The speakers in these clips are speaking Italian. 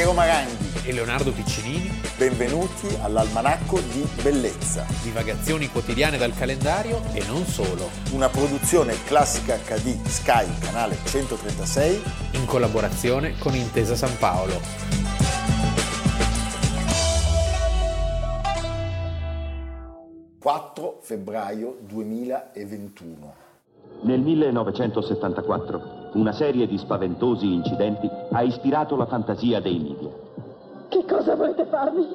Piero Maranghi e Leonardo Piccinini. Benvenuti all'Almanacco di Bellezza. Divagazioni quotidiane dal calendario e non solo. Una produzione classica HD Sky, canale 136. In collaborazione con Intesa San Paolo. ...4 febbraio 2021. Nel 1974 una serie di spaventosi incidenti ha ispirato la fantasia dei media. Che cosa volete farmi?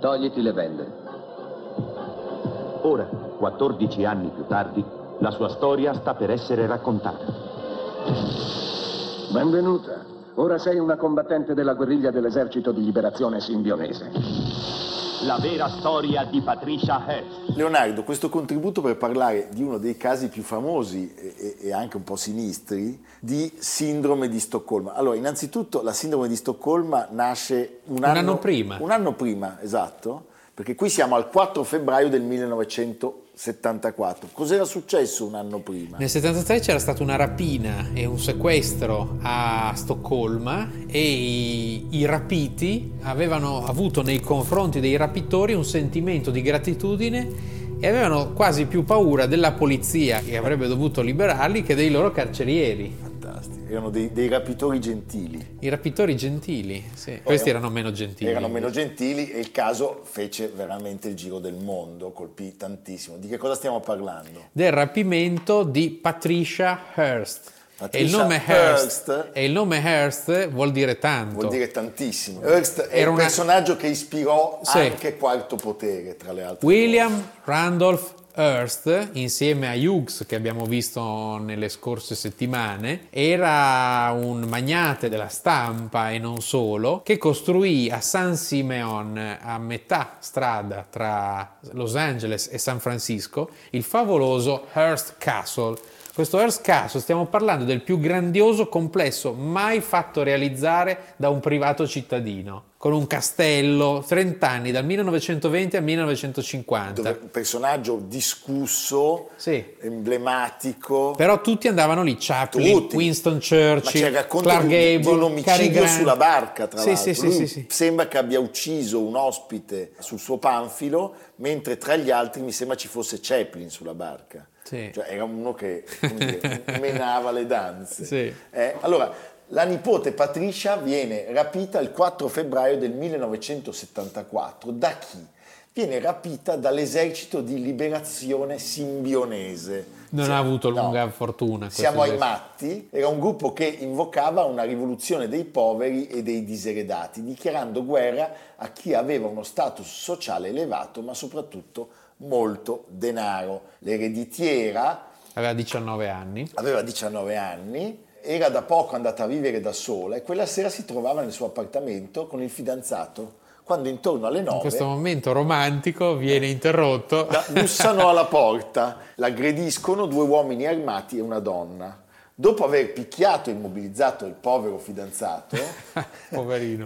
Togliti le bende. Ora, 14 anni più tardi, la sua storia sta per essere raccontata. Benvenuta. Ora sei una combattente della guerriglia dell'esercito di liberazione simbionese la vera storia di Patricia Hearst. Leonardo, questo contributo per parlare di uno dei casi più famosi e, e, anche un po' sinistri di sindrome di Stoccolma. Allora, innanzitutto la sindrome di Stoccolma nasce un, un anno, anno prima. Un anno prima, esatto, perché qui siamo al 4 febbraio del 1900 74. Cos'era successo un anno prima? Nel 73 c'era stata una rapina e un sequestro a Stoccolma e i, i, rapiti avevano avuto nei confronti dei rapitori un sentimento di gratitudine e avevano quasi più paura della polizia che avrebbe dovuto liberarli che dei loro carcerieri erano dei, dei, rapitori gentili. I rapitori gentili, sì. Questi erano meno gentili. Erano meno gentili e il caso fece veramente il giro del mondo, colpì tantissimo. Di che cosa stiamo parlando? Del rapimento di Patricia Hearst. Patricia e il nome Hearst, Hearst, e il nome Hearst vuol dire tanto. Vuol dire tantissimo. Hearst è Era un una... personaggio che ispirò sì. anche Quarto Potere, tra le altre William cose. Randolph Hearst, insieme a Hughes che abbiamo visto nelle scorse settimane, era un magnate della stampa e non solo, che costruì a San Simeon, a metà strada tra Los Angeles e San Francisco, il favoloso Hearst Castle questo Earth Castle stiamo parlando del più grandioso complesso mai fatto realizzare da un privato cittadino, con un castello, 30 anni, dal 1920 al 1950. Dove un personaggio discusso, sì. emblematico. Però tutti andavano lì, Chaplin, tutti. Winston Churchill, Ma Clark Gable, di un omicidio sulla barca, tra sì, l'altro. Sì, sì, sì, Sembra che abbia ucciso un ospite sul suo panfilo, mentre tra gli altri mi sembra ci fosse Chaplin sulla barca. Sì. Cioè, era uno che dire, menava le danze. Sì. Eh, allora, la nipote Patricia viene rapita il 4 febbraio del 1974. Da chi? Viene rapita dall'esercito di liberazione simbionese. Non ha avuto lunga no. fortuna. Siamo ai matti, era un gruppo che invocava una rivoluzione dei poveri e dei diseredati, dichiarando guerra a chi aveva uno status sociale elevato, ma soprattutto molto denaro. L'ereditiera aveva 19 anni. Aveva 19 anni, era da poco andata a vivere da sola e quella sera si trovava nel suo appartamento con il fidanzato. Quando intorno alle 9 in questo momento romantico viene interrotto. Bussano alla porta, l'aggrediscono due uomini armati e una donna. Dopo aver picchiato e immobilizzato il povero fidanzato,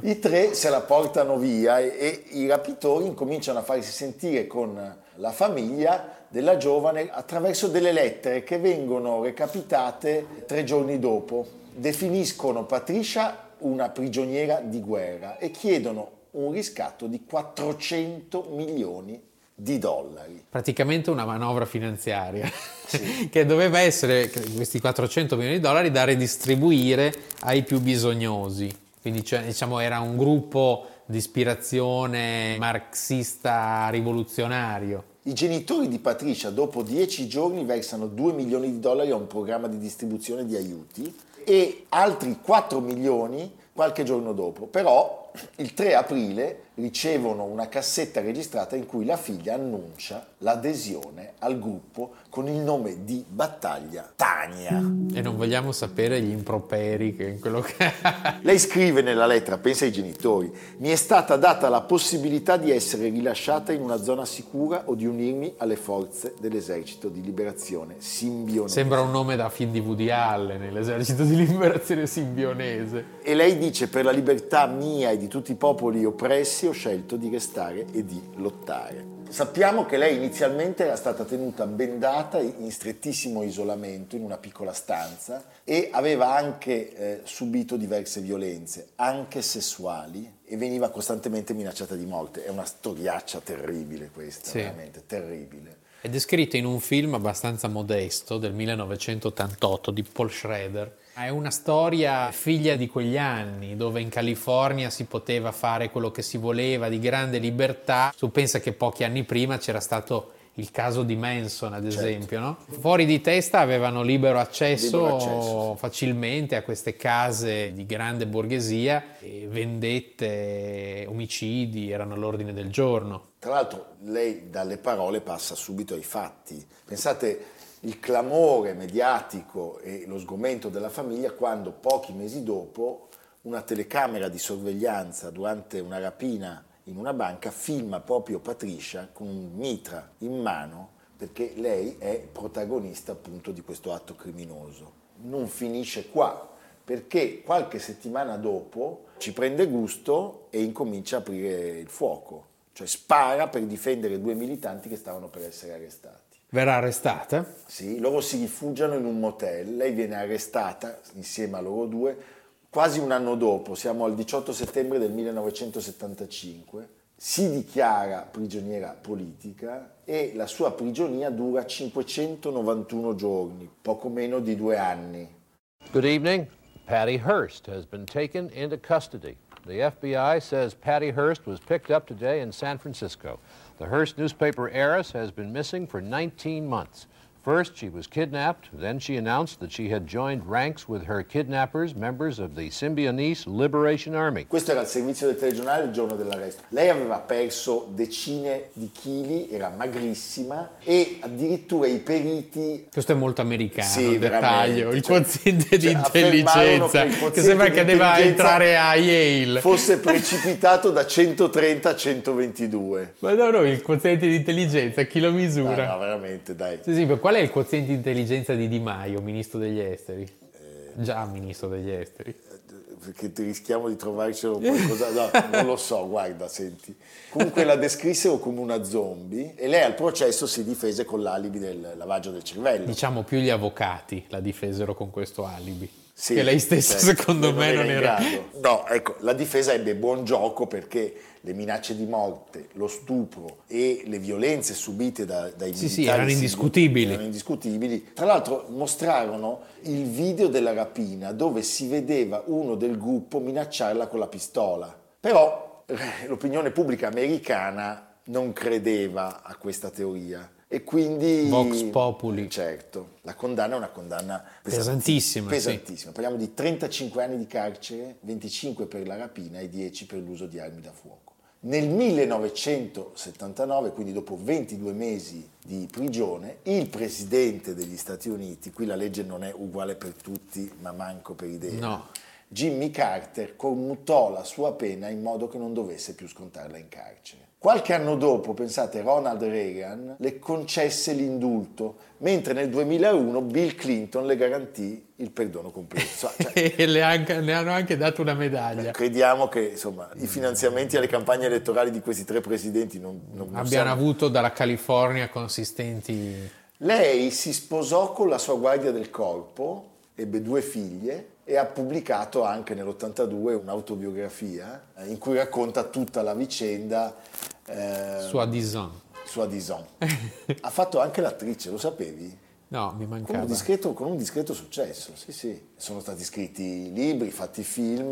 i tre se la portano via e, e, i rapitori incominciano a farsi sentire con la famiglia della giovane attraverso delle lettere che vengono recapitate tre giorni dopo. Definiscono Patricia una prigioniera di guerra e chiedono un riscatto di 400 milioni di dollari. Praticamente una manovra finanziaria sì. che doveva essere questi 400 milioni di dollari da redistribuire ai più bisognosi. Quindi cioè, diciamo era un gruppo di ispirazione marxista rivoluzionario. I genitori di Patricia dopo dieci giorni versano 2 milioni di dollari a un programma di distribuzione di aiuti e altri 4 milioni qualche giorno dopo. Però il 3 aprile ricevono una cassetta registrata in cui la figlia annuncia l'adesione al gruppo con il nome di battaglia Tania. E non vogliamo sapere gli improperi che in quello che... Lei scrive nella lettera, pensa ai genitori, mi è stata data la possibilità di essere rilasciata in una zona sicura o di unirmi alle forze dell'esercito di liberazione simbionese. Sembra un nome da film di Woody Allen, l'esercito di liberazione simbionese. E lei dice, per la libertà mia e di tutti i popoli oppressi ho scelto di restare e di lottare. Sappiamo che lei inizialmente era stata tenuta bendata in strettissimo isolamento in una piccola stanza e aveva anche eh, subito diverse violenze, anche sessuali, e veniva costantemente minacciata di morte. È una storiaccia terribile questa, sì. veramente terribile. È descritta in un film abbastanza modesto del 1988 di Paul Schrader è una storia figlia di quegli anni, dove in California si poteva fare quello che si voleva, di grande libertà. Tu pensa che pochi anni prima c'era stato il caso di Manson, ad certo. esempio, no? Fuori di testa avevano libero accesso, libero accesso, facilmente a queste case di grande borghesia e vendette, omicidi erano all'ordine del giorno. Tra l'altro lei dalle parole passa subito ai fatti. Pensate il clamore mediatico e lo sgomento della famiglia quando pochi mesi dopo una telecamera di sorveglianza durante una rapina in una banca filma proprio Patricia con un mitra in mano perché lei è protagonista appunto di questo atto criminoso. Non finisce qua perché qualche settimana dopo ci prende gusto e incomincia a aprire il fuoco, cioè spara per difendere due militanti che stavano per essere arrestati. Verrà arrestata? Sì, loro si rifugiano in un motel, lei viene arrestata insieme a loro due quasi un anno dopo, siamo al 18 settembre del 1975, si dichiara prigioniera politica e la sua prigionia dura 591 giorni, poco meno di due anni. Good evening. Patty Hearst has been taken into custody. The FBI says Patty Hearst was picked up today in San Francisco. The Hearst newspaper heiress has been missing for 19 months. First, she was kidnapped. Then she announced that she had joined ranks with her kidnappers, members of the Symbionese Liberation Army. Questo era il servizio del telegiornale il giorno dell'arresto. Lei aveva perso decine di chili, era magrissima e addirittura i periti... Questo è molto americano, sì, il dettaglio, il cioè, quoziente cioè, di intelligenza, che, che sembra che debba entrare a Yale. Fosse precipitato da 130 a 122. Ma no, no, il quoziente di intelligenza, chi lo misura? No, no veramente, dai. Sì, sì, qual è il quoziente di intelligenza di Di Maio, ministro degli esteri? Eh, Già ministro degli esteri. Perché rischiamo di trovarcelo qualcosa. No, non lo so, guarda, senti. Comunque la descrissero come una zombie e lei al processo si difese con l'alibi del lavaggio del cervello. Diciamo più gli avvocati la difesero con questo alibi. Sì, che lei stessa certo, secondo me non era... No, ecco, la difesa ebbe buon gioco perché le minacce di morte, lo stupro e le violenze subite da, dai sì, militari sì, erano indiscutibili. erano indiscutibili. Tra l'altro mostrarono il video della rapina dove si vedeva uno del gruppo minacciarla con la pistola. Però eh, l'opinione pubblica americana non credeva a questa teoria e quindi... Vox Populi. Certo, la condanna è una condanna pesantissima. Pesantissima, sì. parliamo di 35 anni di carcere, 25 per la rapina e 10 per l'uso di armi da fuoco. Nel 1979, quindi dopo 22 mesi di prigione, il presidente degli Stati Uniti, qui la legge non è uguale per tutti, ma manco per idea, no. Jimmy Carter commutò la sua pena in modo che non dovesse più scontarla in carcere. Qualche anno dopo, pensate, Ronald Reagan le concesse l'indulto, mentre nel 2001 Bill Clinton le garantì il perdono completo. Cioè, e le, anche, le, hanno anche dato una medaglia. Crediamo che insomma, i finanziamenti alle campagne elettorali di questi tre presidenti non, non, non abbiano sono... avuto dalla California consistenti. Lei si sposò con la sua guardia del corpo, ebbe due figlie e ha pubblicato anche nell'82 un'autobiografia eh, in cui racconta tutta la vicenda. Eh. Sua Dison. ha fatto anche l'attrice, lo sapevi? No, mi mancava. Con un, discreto, con un discreto successo, sì, sì. Sono stati scritti libri, fatti film.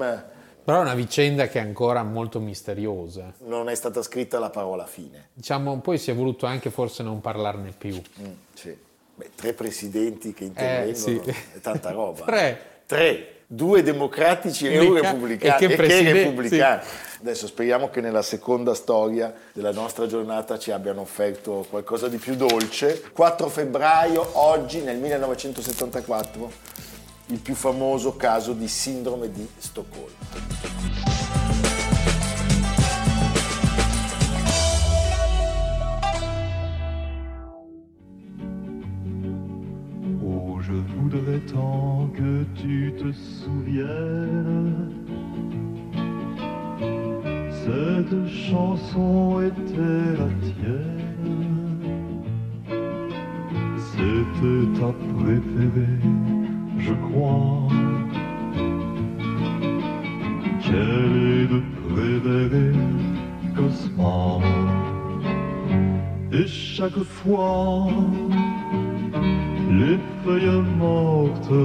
Però è una vicenda che è ancora molto misteriosa. Non è stata scritta la parola fine. Diciamo, poi si è voluto anche forse non parlarne più. Mm, sì. Beh, tre presidenti che intervengono, eh, sì. è tanta roba. tre. Tre, due democratici e un repubblicano. E che, e che repubblicani. Sì. Adesso speriamo che nella seconda storia della nostra giornata ci abbiano offerto qualcosa di più dolce. 4 febbraio, oggi nel 1974, il più famoso caso di sindrome di Stoccolma. Que tu te souviennes. Cette chanson était la tienne, c'était ta préférée, je crois. Quelle est de préférée, Cosma Et chaque fois, les feuilles mortes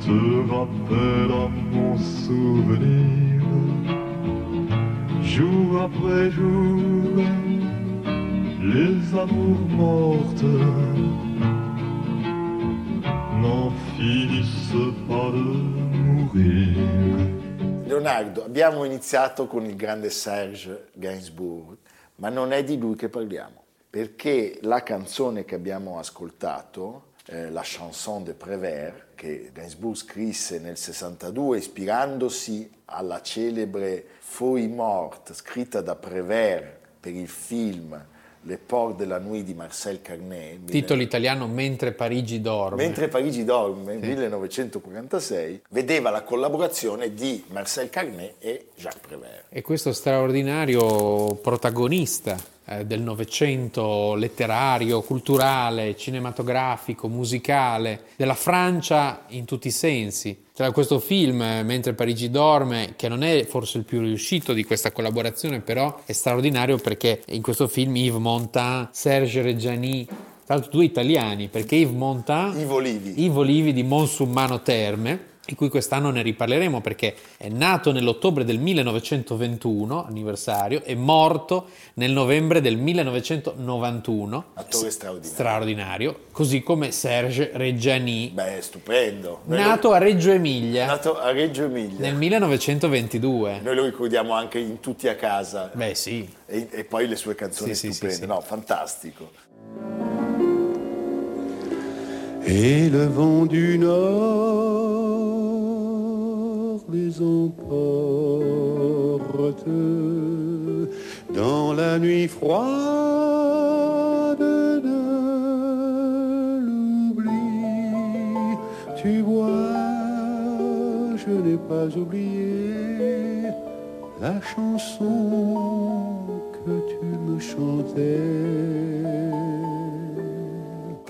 te rappellent à mon souvenir, jour après jour, les amours mortes n'en finissent pas de mourir. Leonardo, abbiamo iniziato con il grande Serge Gainsbourg, ma non è di lui che parliamo, perché la canzone che abbiamo ascoltato, eh, la chanson de Prévert, che Gainsbourg scrisse nel 62 ispirandosi alla celebre Feuille morte scritta da Prévert per il film le Portes de la Nuit di Marcel Carnet. Titolo italiano Mentre Parigi dorme. Mentre Parigi dorme, sì. 1946, vedeva la collaborazione di Marcel Carnet e Jacques Prévert. E questo straordinario protagonista del Novecento letterario, culturale, cinematografico, musicale, della Francia in tutti i sensi. C'era questo film, eh, Mentre Parigi dorme, che non è forse il più riuscito di questa collaborazione, però è straordinario perché in questo film Yves Montand, Serge Reggiani, tra l'altro due italiani, perché Yves Montand, Ivo Livi, Ivo Livi di Monsummano Terme, di cui quest'anno ne riparleremo perché è nato nell'ottobre del 1921, anniversario, e morto nel novembre del 1991. Attore straordinario. straordinario. così come Serge Reggiani. Beh, stupendo. nato a Reggio Emilia. Nato a Reggio Emilia. Nel 1922. Noi lo ricordiamo anche in Tutti a casa. Beh, sì. E, e poi le sue canzoni sì, stupende. Sì, sì, no, fantastico. Et le vent du nord emporte dans la nuit froide de l'oubli. Tu vois, je n'ai pas oublié la chanson que tu me chantais.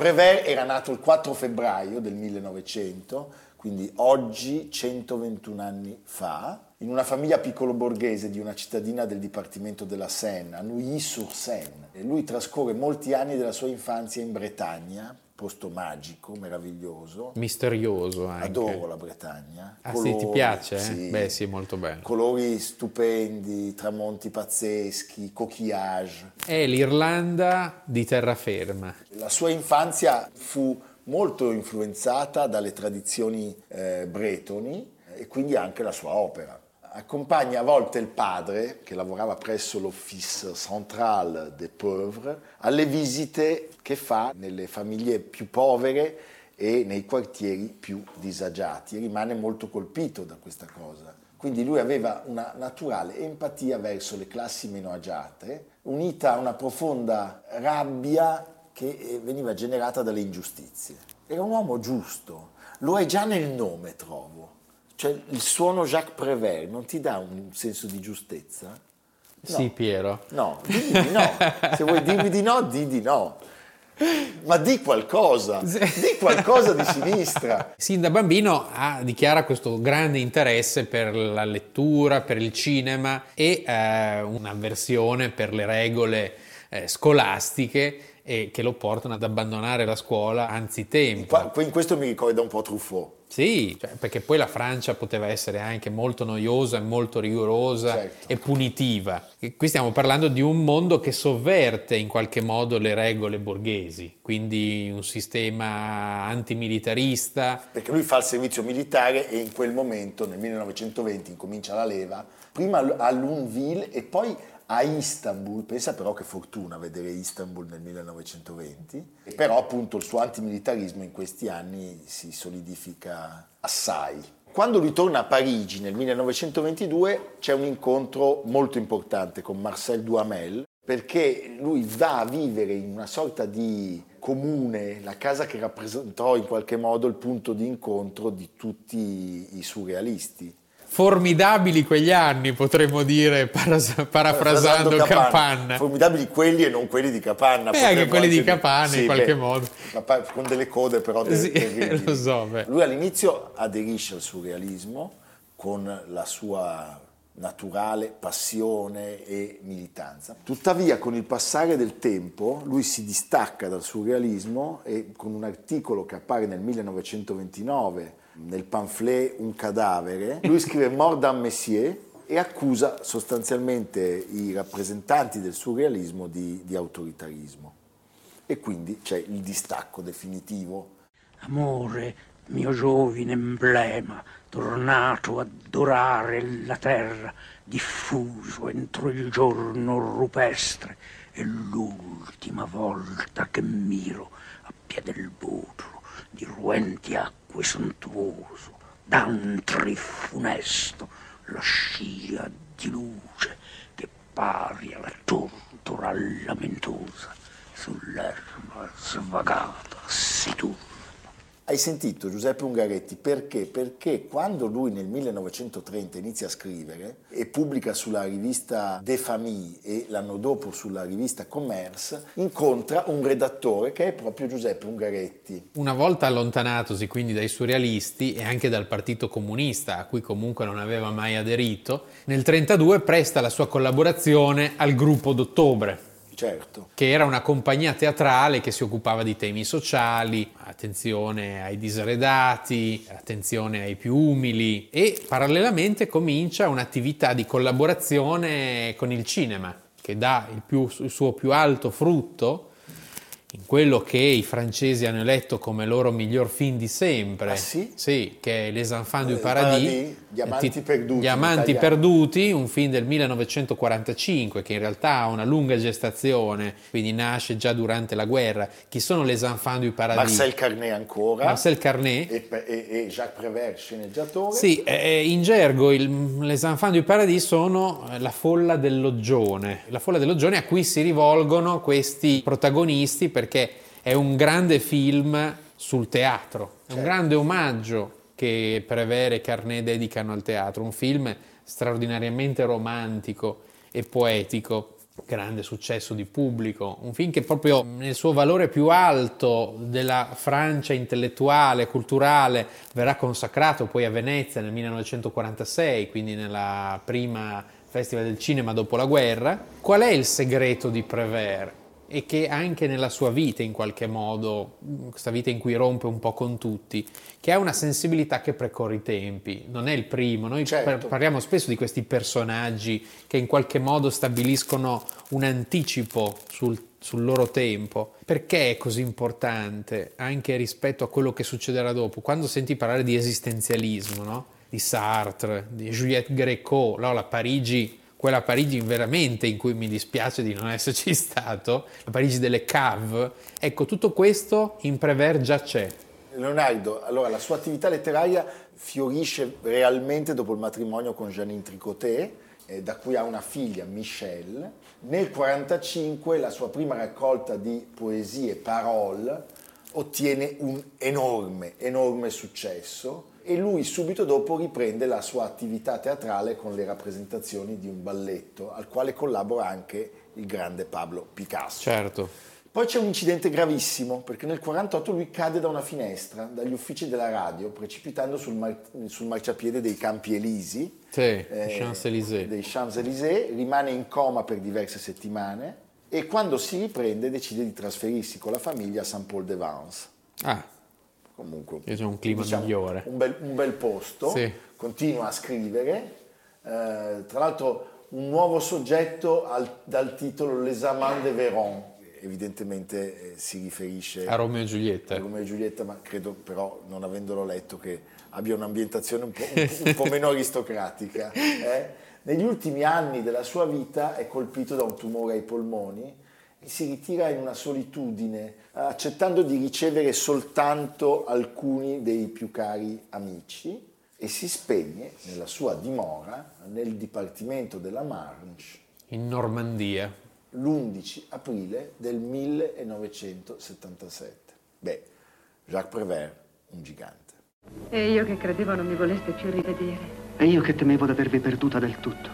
Prévert era nato il 4 febbraio del 1900, quindi oggi 121 anni fa, in una famiglia piccolo borghese di una cittadina del Dipartimento della Seine, a Neuilly-sur-Seine. Lui trascorre molti anni della sua infanzia in Bretagna, posto magico, meraviglioso. Misterioso anche. Adoro la Bretagna. Ah Colori, sì, ti piace? Sì. Beh sì, molto bello. Colori stupendi, tramonti pazzeschi, coquillage. È l'Irlanda di terraferma. La sua infanzia fu molto influenzata dalle tradizioni eh, bretoni e quindi anche la sua opera accompagna a volte il padre, che lavorava presso l'Office Central des Pauvres, alle visite che fa nelle famiglie più povere e nei quartieri più disagiati. Rimane molto colpito da questa cosa. Quindi lui aveva una naturale empatia verso le classi meno agiate, unita a una profonda rabbia che eh, veniva generata dalle ingiustizie. Era un uomo giusto, lo è già nel nome, trovo cioè il suono Jacques Prévert non ti dà un senso di giustezza? No. Sì, Piero. No, di no. Se vuoi dirmi di no, di di no. Ma di qualcosa, di qualcosa di sinistra. Sin da bambino ha, dichiara questo grande interesse per la lettura, per il cinema e eh, un'avversione per le regole eh, scolastiche e che lo portano ad abbandonare la scuola anzitempo. In questo mi ricorda un po' Truffaut. Sì, cioè, perché poi la Francia poteva essere anche molto noiosa, molto rigorosa certo. e punitiva. E qui stiamo parlando di un mondo che sovverte in qualche modo le regole borghesi, quindi un sistema antimilitarista. Perché lui fa il servizio militare e in quel momento, nel 1920, incomincia la leva, prima a Luneville e poi a Istanbul, pensa però che fortuna vedere Istanbul nel 1920, e però appunto il suo antimilitarismo in questi anni si solidifica assai. Quando ritorna a Parigi nel 1922 c'è un incontro molto importante con Marcel Duhamel, perché lui va a vivere in una sorta di comune, la casa che rappresentò in qualche modo il punto di incontro di tutti i surrealisti formidabili quegli anni, potremmo dire, paras- parafrasando Capanna. Capanna. Formidabili quelli e non quelli di Capanna. E anche quelli di Capanna sì, in qualche beh, modo. Con delle code però. Del, sì, lo so. Beh. Lui all'inizio aderisce al surrealismo con la sua naturale passione e militanza. Tuttavia, con il passare del tempo, lui si distacca dal surrealismo e con un articolo che appare nel 1929 nel pamphlet Un cadavere, lui scrive Mort d'un Messier e accusa sostanzialmente i rappresentanti del surrealismo di, di autoritarismo. E quindi c'è il distacco definitivo. Amore, mio giovine emblema, tornato a dorare la terra, diffuso entro il giorno rupestre, è l'ultima volta che miro a piede del butro di ruenti acque sontuoso, d'antri funesto, la scia di luce che pari alla tortora lamentosa sull'erba svagata si turba hai sentito Giuseppe Ungaretti perché? Perché quando lui nel 1930 inizia a scrivere e pubblica sulla rivista De Famille e l'anno dopo sulla rivista Commerce, incontra un redattore che è proprio Giuseppe Ungaretti. Una volta allontanatosi quindi dai surrealisti e anche dal Partito Comunista, a cui comunque non aveva mai aderito, nel 1932 presta la sua collaborazione al gruppo d'ottobre certo. che era una compagnia teatrale che si occupava di temi sociali, attenzione ai disredati, attenzione ai più umili e parallelamente comincia un'attività di collaborazione con il cinema che dà il, più, il suo più alto frutto in quello che i francesi hanno eletto come loro miglior film di sempre, ah, sì? Sì, che è Les Enfants du Paradis, Paradis Diamanti Perduti, Diamanti Perduti, un film del 1945 che in realtà ha una lunga gestazione, quindi nasce già durante la guerra. Chi sono Les Enfants du Paradis? Marcel Carnet ancora. Marcel Carnet. E, e, e Jacques Prévert, sceneggiatore. Sì, eh, in gergo il, Les Enfants du Paradis sono la folla del Loggione, la folla del Loggione a cui si rivolgono questi protagonisti perché è un grande film sul teatro, è un certo. grande omaggio che Prevere e Carnet dedicano al teatro, un film straordinariamente romantico e poetico, grande successo di pubblico, un film che proprio nel suo valore più alto della Francia intellettuale, culturale, verrà consacrato poi a Venezia nel 1946, quindi nella prima Festival del Cinema dopo la guerra. Qual è il segreto di Prévert? E che anche nella sua vita in qualche modo, questa vita in cui rompe un po' con tutti, che ha una sensibilità che precorre i tempi, non è il primo, noi certo. parliamo spesso di questi personaggi che in qualche modo stabiliscono un anticipo sul, sul loro tempo. Perché è così importante anche rispetto a quello che succederà dopo? Quando senti parlare di esistenzialismo, no? di Sartre, di Juliette Greco, no? la Parigi quella Parigi veramente in cui mi dispiace di non esserci stato, la Parigi delle cave, ecco tutto questo in Prever già c'è. Leonardo, allora la sua attività letteraria fiorisce realmente dopo il matrimonio con Janine Tricotet, eh, da cui ha una figlia, Michelle. Nel 1945 la sua prima raccolta di poesie, Parole, ottiene un enorme, enorme successo e lui subito dopo riprende la sua attività teatrale con le rappresentazioni di un balletto al quale collabora anche il grande Pablo Picasso. Certo. Poi c'è un incidente gravissimo perché nel 1948 lui cade da una finestra dagli uffici della radio precipitando sul, mar- sul marciapiede dei Campi Elisi, sì, eh, Champs-Élysées. dei Champs-Élysées, rimane in coma per diverse settimane e quando si riprende decide di trasferirsi con la famiglia a Saint-Paul-de-Vence. Ah comunque c'è un clima diciamo, migliore. Un bel, un bel posto, sì. continua a scrivere, eh, tra l'altro un nuovo soggetto al, dal titolo Les Amants de Véron, evidentemente eh, si riferisce a Romeo e Giulietta. A Romeo e Giulietta, ma credo però, non avendolo letto, che abbia un'ambientazione un po', un, un po meno aristocratica. Eh? Negli ultimi anni della sua vita è colpito da un tumore ai polmoni si ritira in una solitudine, accettando di ricevere soltanto alcuni dei più cari amici e si spegne nella sua dimora nel Dipartimento della Marche in Normandia l'11 aprile del 1977. Beh, Jacques Prévert, un gigante. E io che credevo non mi voleste più rivedere. E io che temevo di avervi perduta del tutto.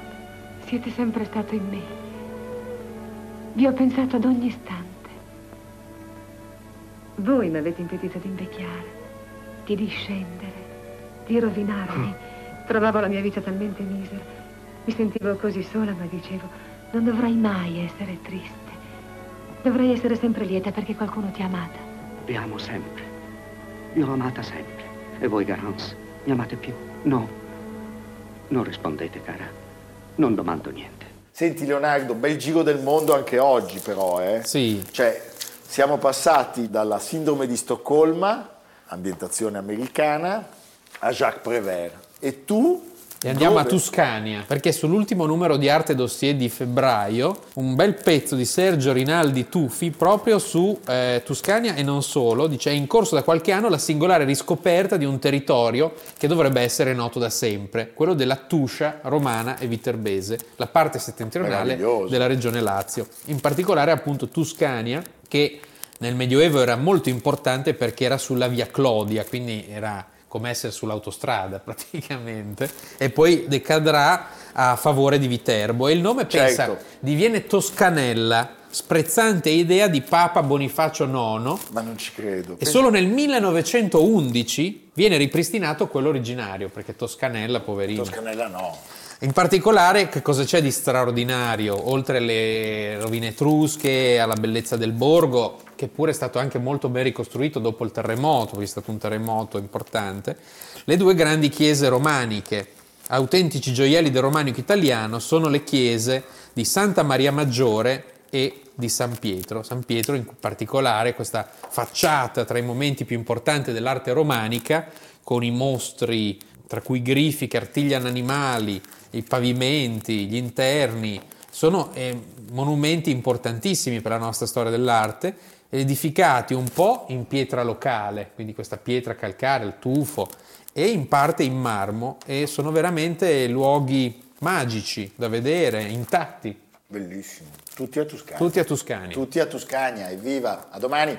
Siete sempre stato in me. Vi ho pensato ad ogni istante. Voi mi avete impedito di invecchiare, di discendere, di rovinarmi. Trovavo la mia vita talmente misera. Mi sentivo così sola, ma dicevo, non dovrai mai essere triste. Dovrei essere sempre lieta perché qualcuno ti ha amata. Vi amo sempre. Vi ho amata sempre. E voi, Garance, mi amate più? No. Non rispondete, cara. Non domando niente. Senti, Leonardo, bel giro del mondo anche oggi, però, eh? Sì. Cioè, siamo passati dalla sindrome di Stoccolma, ambientazione americana, a Jacques Prévert. E tu e andiamo Dove? a Tuscania, perché sull'ultimo numero di Arte Dossier di febbraio, un bel pezzo di Sergio Rinaldi Tuffi proprio su eh, Tuscania e non solo, dice è in corso da qualche anno la singolare riscoperta di un territorio che dovrebbe essere noto da sempre, quello della Tuscia romana e viterbese, la parte settentrionale della regione Lazio. In particolare appunto Tuscania, che nel Medioevo era molto importante perché era sulla via Clodia, quindi era come essere sull'autostrada praticamente, e poi decadrà a favore di Viterbo. E il nome, pensa, Certo. diviene Toscanella, sprezzante idea di Papa Bonifacio IX, Ma non ci credo. e solo nel 1911 viene ripristinato quello originario, perché Toscanella, poverino. Toscanella no. In particolare, che cosa c'è di straordinario? Oltre alle rovine etrusche, alla bellezza del borgo, che pure è stato anche molto ben ricostruito dopo il terremoto, perché è stato un terremoto importante, le due grandi chiese romaniche, autentici gioielli del romanico italiano, sono le chiese di Santa Maria Maggiore e di San Pietro. San Pietro in particolare, questa facciata tra i momenti più importanti dell'arte romanica, con i mostri, tra cui grifi che artigliano animali, i pavimenti, gli interni, sono eh, monumenti importantissimi per la nostra storia dell'arte, edificati un po' in pietra locale, quindi questa pietra calcarea, il tufo, e in parte in marmo, e sono veramente luoghi magici da vedere, intatti, Bellissimo. Tutti a Toscana. tutti a Tuscania. Tutti a Toscania, evviva! A domani!